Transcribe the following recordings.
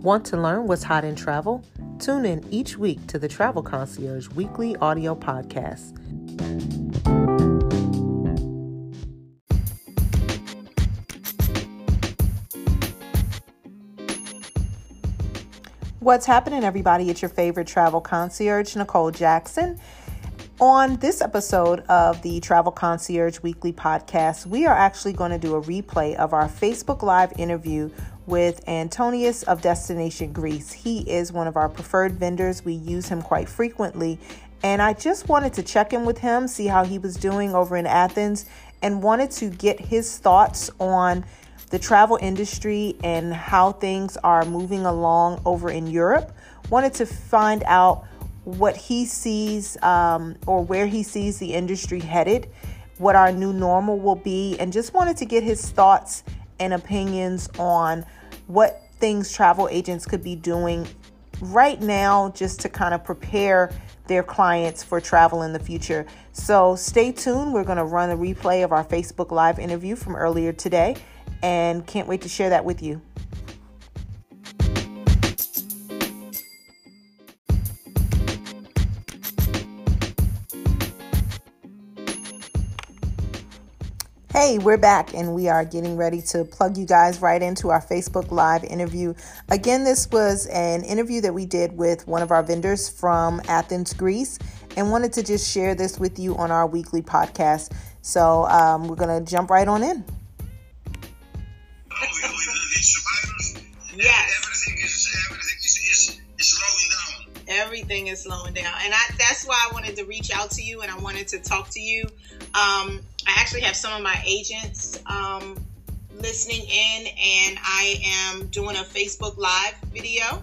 Want to learn what's hot in travel? Tune in each week to the Travel Concierge weekly audio podcast. What's happening, everybody? It's your favorite travel concierge, Nichole Jackson. On this episode of the Travel Concierge Weekly Podcast, we are actually going to do a replay of our Facebook Live interview with Antonis of Destination Greece. He is one of our preferred vendors. We use him quite frequently. And I just wanted to check in with him, see how he was doing over in Athens, and wanted to get his thoughts on the travel industry and how things are moving along over in Europe. Wanted to find out what he sees um, or where he sees the industry headed, what our new normal will be, and just wanted to get his thoughts and opinions on what things travel agents could be doing right now just to kind of prepare their clients for travel in the future. So stay tuned. We're going to run a replay of our Facebook Live interview from earlier today and can't wait to share that with you. Hey, we're back and we are getting ready to plug you guys right into our Facebook Live interview. Again, this was an interview that we did with one of our vendors from Athens, Greece, and wanted to just share this with you on our weekly podcast. So um, we're going to jump right on in. Yes. Everything is everything is, is, is slowing down. Everything is slowing down, and I, that's why I wanted to reach out to you and I wanted to talk to you. Um, I actually have some of my agents um, listening in, and I am doing a Facebook Live video.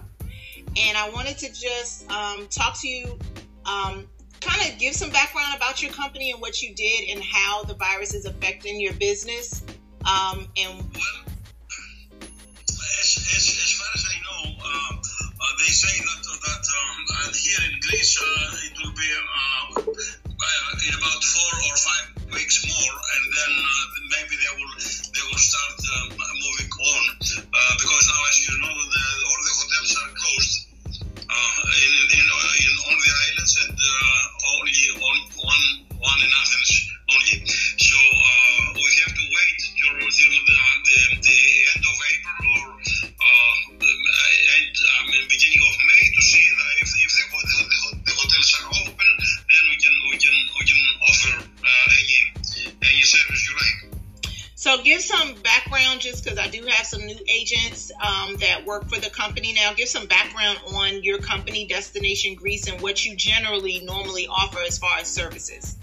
And I wanted to just um, talk to you, um, kind of give some background about your company and what you did and how the virus is affecting your business. Um, and just because I do have some new agents um, that work for the company now. Give some background on your company, Destination Greece, and what you generally normally offer as far as services.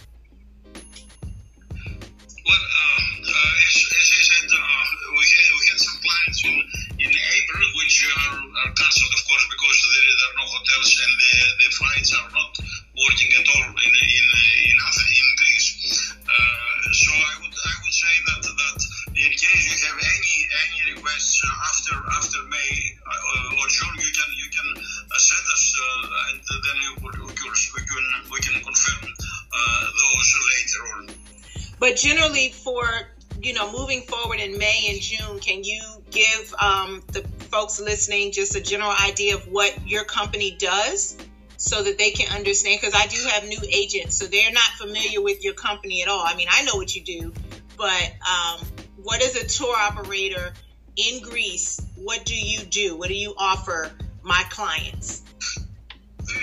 Generally, for you know, moving forward in May and June, can you give um, the folks listening just a general idea of what your company does so that they can understand? Because I do have new agents, so they're not familiar with your company at all. I mean, I know what you do, but um, what is a tour operator in Greece? What do you do? What do you offer my clients? In, in,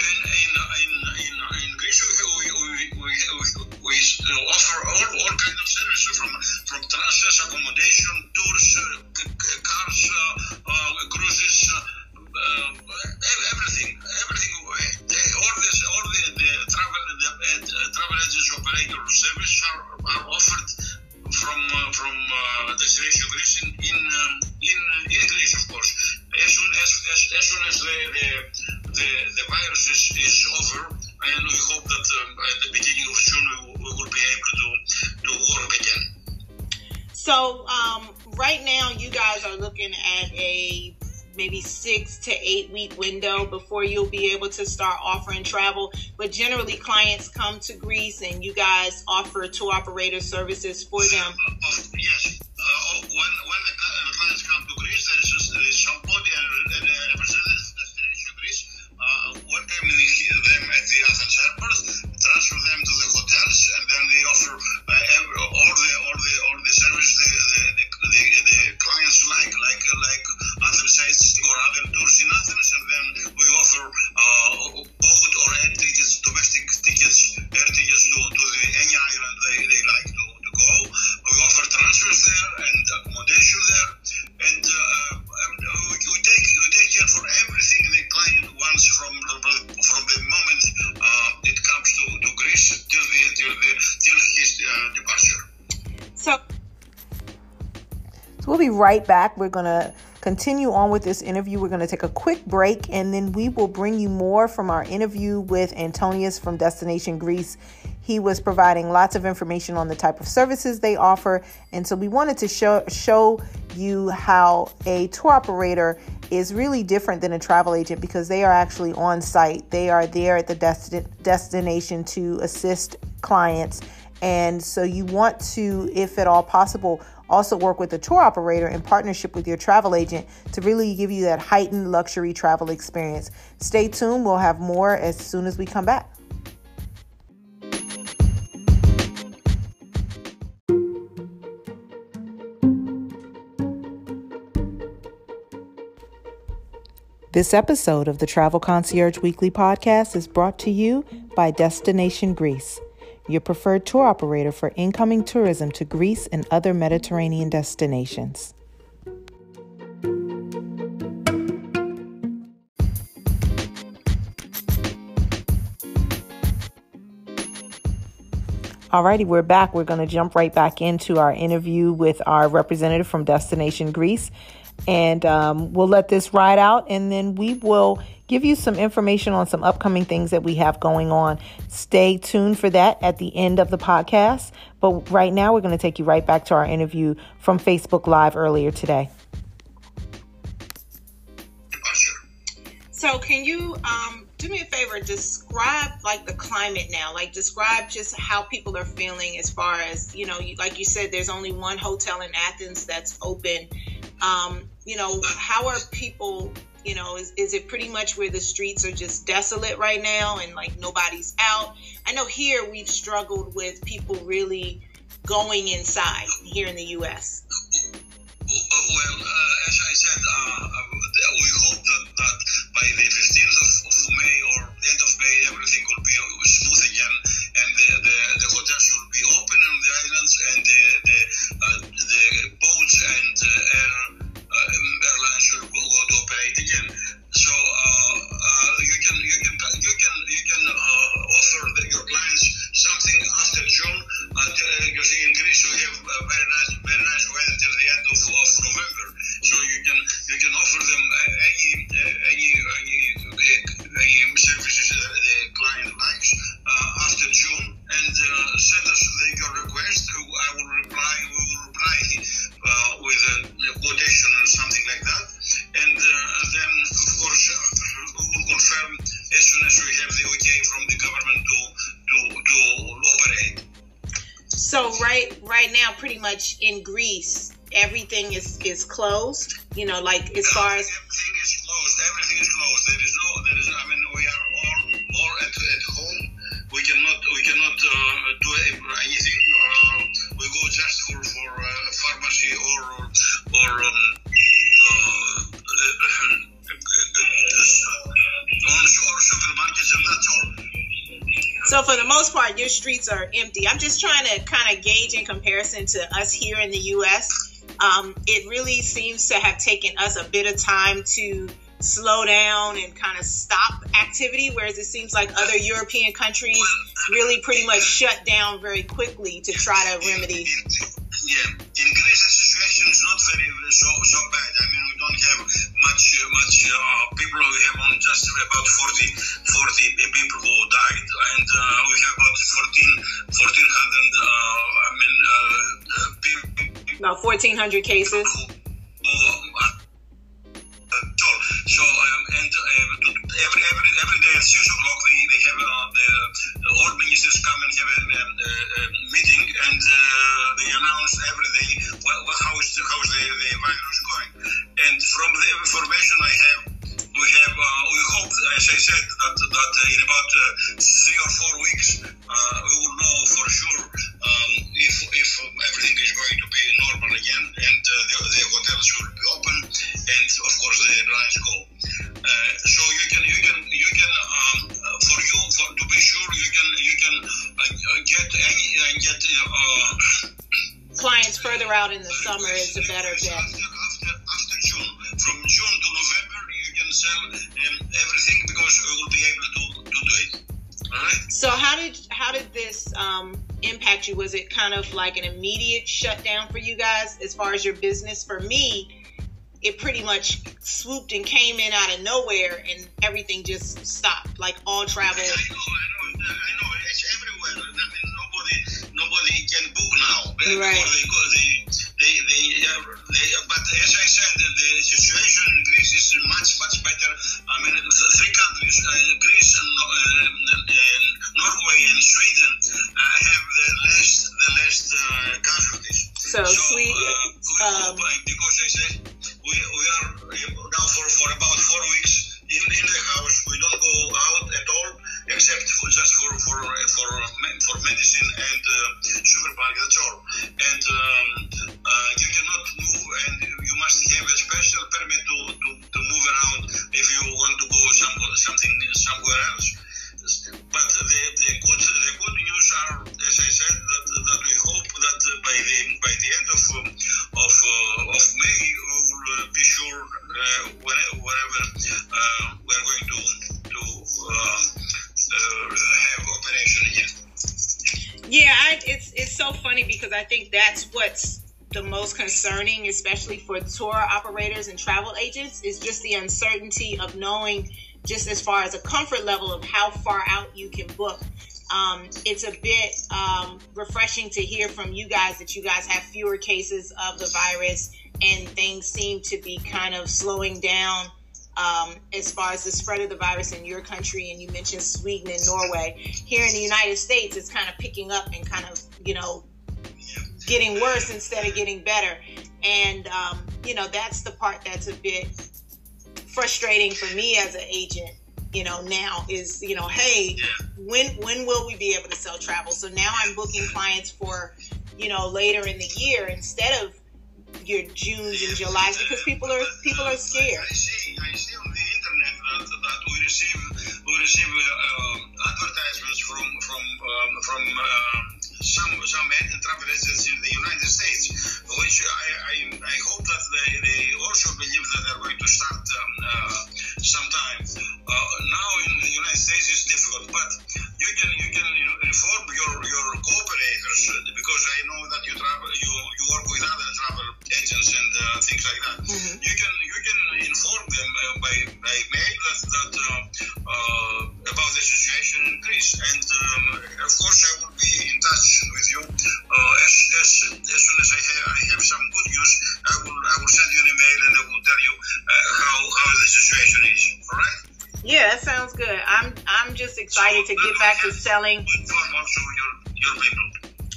in, in Greece, we, we, we, we, offer all, all kinds of services from, from transfers, accommodation, tours, uh, cars, uh, uh, cruises, everything, everything. All this, all the, the travel, the travel agency operator service are, are offered from from Destination Greece in in, um, in in Greece, of course. As soon as as, as soon as the the, the, the virus is, is over, and we hope that um, at the beginning of June we, we will be able to to work again. So um, right now, you guys are looking at a maybe six to eight week window before you'll be able to start offering travel. But generally, clients come to Greece and you guys offer tour operator services for them. Uh, uh, yes. Uh, when, when the clients come to Greece, there's, just, there's somebody, a, a them at the other airport, transfer them So we'll be right back. We're going to continue on with this interview. We're going to take a quick break and then we will bring you more from our interview with Antonis from Destination Greece. He was providing lots of information on the type of services they offer, and so we wanted to show show you how a tour operator is really different than a travel agent because they are actually on site. They are there at the desti- destination to assist clients. And so you want to, if at all possible, also work with a tour operator in partnership with your travel agent to really give you that heightened luxury travel experience. Stay tuned. We'll have more as soon as we come back. This episode of the Travel Concierge Weekly Podcast is brought to you by Destination Greece, your preferred tour operator for incoming tourism to Greece and other Mediterranean destinations. Alrighty, we're back. We're going to jump right back into our interview with our representative from Destination Greece and um, we'll let this ride out and then we will give you some information on some upcoming things that we have going on. Stay tuned for that at the end of the podcast. But right now, we're going to take you right back to our interview from Facebook Live earlier today. So, can you um, do me a favor? Describe like the climate now. Like, describe just how people are feeling as far as you know. Like you said, there's only one hotel in Athens that's open um, you know, how are people, you know, is, is it pretty much where the streets are just desolate right now and like nobody's out? I know here we've struggled with people really going inside here in the U.S. Well, uh, as I said, uh, we hope that, that by the 15th of, of, May or the end of May, everything will be smooth again, and the, the, the hotels will be open on the islands, and the the, uh, the boats and uh, uh, right right now, pretty much in Greece, everything is is closed. You know, like as far as your streets are empty. I'm just trying to kind of gauge in comparison to us here in the U.S. Um, it really seems to have taken us a bit of time to slow down and kind of stop activity, whereas it seems like other European countries really pretty much shut down very quickly to try to remedy. Yeah, in Greece the situation is not very so so bad. I mean, we don't have much much uh, people. We have only just about 40, 40 people who died, and uh, we have about 14, 1400. Uh, I mean, people. About 1400 cases. Out in the summer is a better bet. After, after, after June, from June to November, you can sell um, everything because we will be able to, to do it. All right. So how did how did this um, impact you? Was it kind of like an immediate shutdown for you guys as far as your business? For me, it pretty much swooped and came in out of nowhere and everything just stopped, like all travel. I know, I know, I know. It's everywhere. I mean, nobody, nobody can book now. Right. They, they, they, they, but as I said, the situation in Greece is much, much better. I mean, three countries, uh, Greece and, uh, I think that's what's the most concerning, especially for tour operators and travel agents, is just the uncertainty of knowing just as far as a comfort level of how far out you can book. Um, it's a bit um, refreshing to hear from you guys that you guys have fewer cases of the virus and things seem to be kind of slowing down um, as far as the spread of the virus in your country. And you mentioned Sweden and Norway. Here in the United States, it's kind of picking up and kind of, you know, getting worse instead of getting better. And, um, you know, that's the part that's a bit frustrating for me as an agent you know now is you know hey when when will we be able to sell travel so now i'm booking clients for you know later in the year instead of your junes and julys because people are people are scared i see i see on the internet that, that we receive we receive uh, advertisements from from um, from uh, some some travel agents in the United States, which I, I, I hope that they, they also believe that they're going to start um, uh, sometime. Uh, now in the United States it's difficult, but you can you can inform your your cooperators because I know that you travel you, you work with other travel to get back to selling.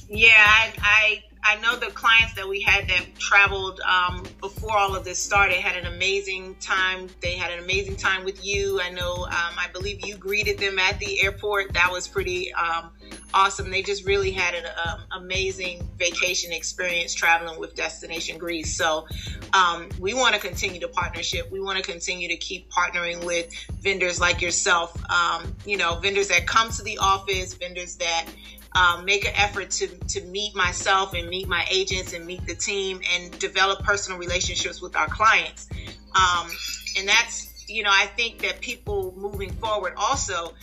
Yeah, I, I I know the clients that we had that traveled um, before all of this started had an amazing time. They had an amazing time with you. I know, um, I believe you greeted them at the airport. That was pretty um, awesome. They just really had an um, amazing vacation experience traveling with Destination Greece. So um, we want to continue the partnership. We want to continue to keep partnering with vendors like yourself. Um, you know, vendors that come to the office, vendors that um, make an effort to, to meet myself and meet my agents and meet the team and develop personal relationships with our clients. Um, and that's, you know, I think that people moving forward also,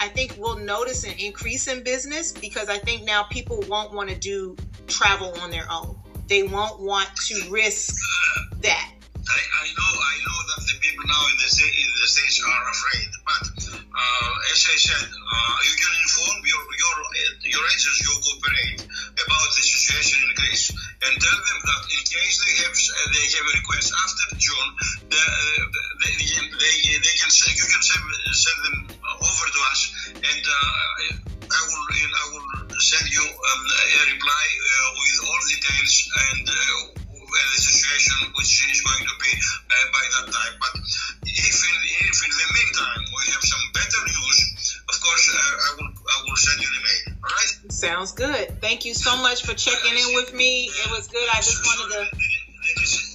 I think we'll notice an increase in business because I think now people won't want to do travel on their own. They won't want to risk that. I, I know, I know that people now in the, in the states are afraid, but uh, as I said, uh, you can inform your your your agents you cooperate about the situation in Greece and tell them that in case they have they have a request after June, the, they, they, they can you can send, send them over to us and uh, I will I will send you um, a reply uh, with all details and. Uh, situation which is going to be uh, by that time. But if in, if in the meantime we have some better news, of course uh, I will I will send you an email. All right? Sounds good. Thank you so much for checking in with me. It was good. I just wanted to.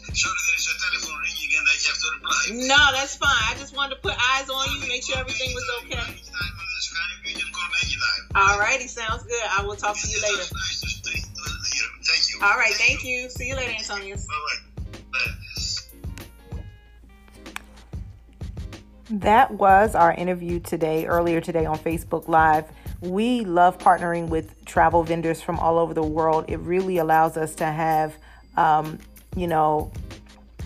Sorry, there is a telephone ringing and I have to reply. No, that's fine. I just wanted to put eyes on you, make sure everything was okay. All righty, sounds good. I will talk to you later. Thank you. All right, thank you. See you later, Antonio. That was our interview today, earlier today on Facebook Live. We love partnering with travel vendors from all over the world, it really allows us to have, um, you know,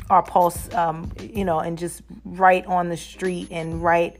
our pulse, um, you know, and just right on the street and right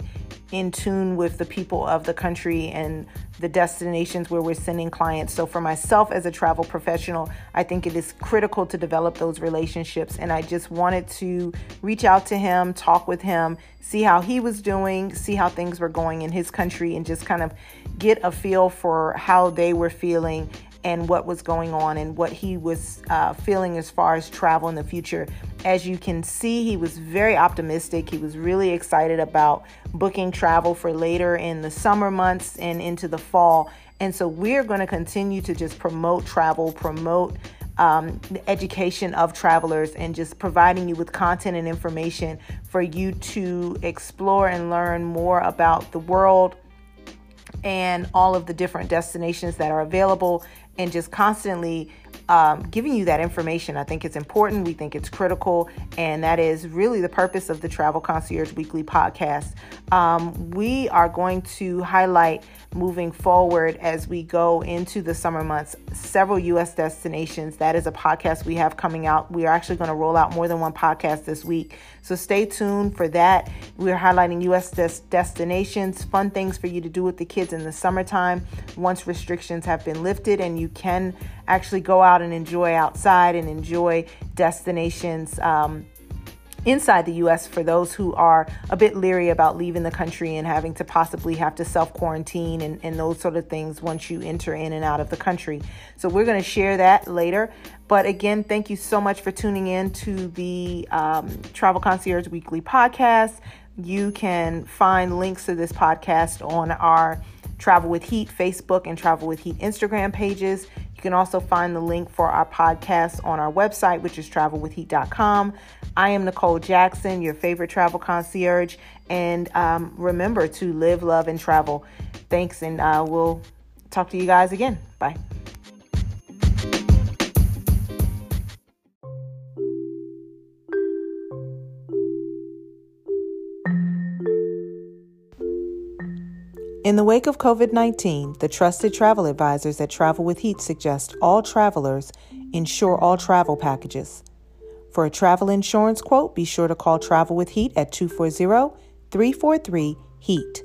in tune with the people of the country and the destinations where we're sending clients. So, for myself as a travel professional, I think it is critical to develop those relationships. And I just wanted to reach out to him, talk with him, see how he was doing, see how things were going in his country, and just kind of get a feel for how they were feeling and what was going on and what he was uh, feeling as far as travel in the future. As you can see, he was very optimistic. He was really excited about booking travel for later in the summer months and into the fall. And so we're going to continue to just promote travel, promote um, the education of travelers, and just providing you with content and information for you to explore and learn more about the world and all of the different destinations that are available and just constantly um, giving you that information. I think it's important. We think it's critical. And that is really the purpose of the Travel Concierge Weekly podcast. Um, we are going to highlight moving forward as we go into the summer months several U.S. destinations. That is a podcast we have coming out. We are actually going to roll out more than one podcast this week. So stay tuned for that. We're highlighting U.S. Des- destinations, fun things for you to do with the kids in the summertime once restrictions have been lifted and you can actually go out and enjoy outside and enjoy destinations. Um, inside the US for those who are a bit leery about leaving the country and having to possibly have to self quarantine and, and those sort of things once you enter in and out of the country. So, we're going to share that later. But again, thank you so much for tuning in to the um, Travel Concierge Weekly podcast. You can find links to this podcast on our Travel with Heat Facebook and Travel with Heat Instagram pages. You can also find the link for our podcast on our website, which is travelwithheat.com. I am Nichole Jackson, your favorite travel concierge. And um, remember to live, love, and travel. Thanks, and uh, we'll talk to you guys again. Bye. In the wake of COVID 19, the trusted travel advisors at Travel with Heat suggest all travelers insure all travel packages. For a travel insurance quote, be sure to call Travel with Heat at 240 343 HEAT.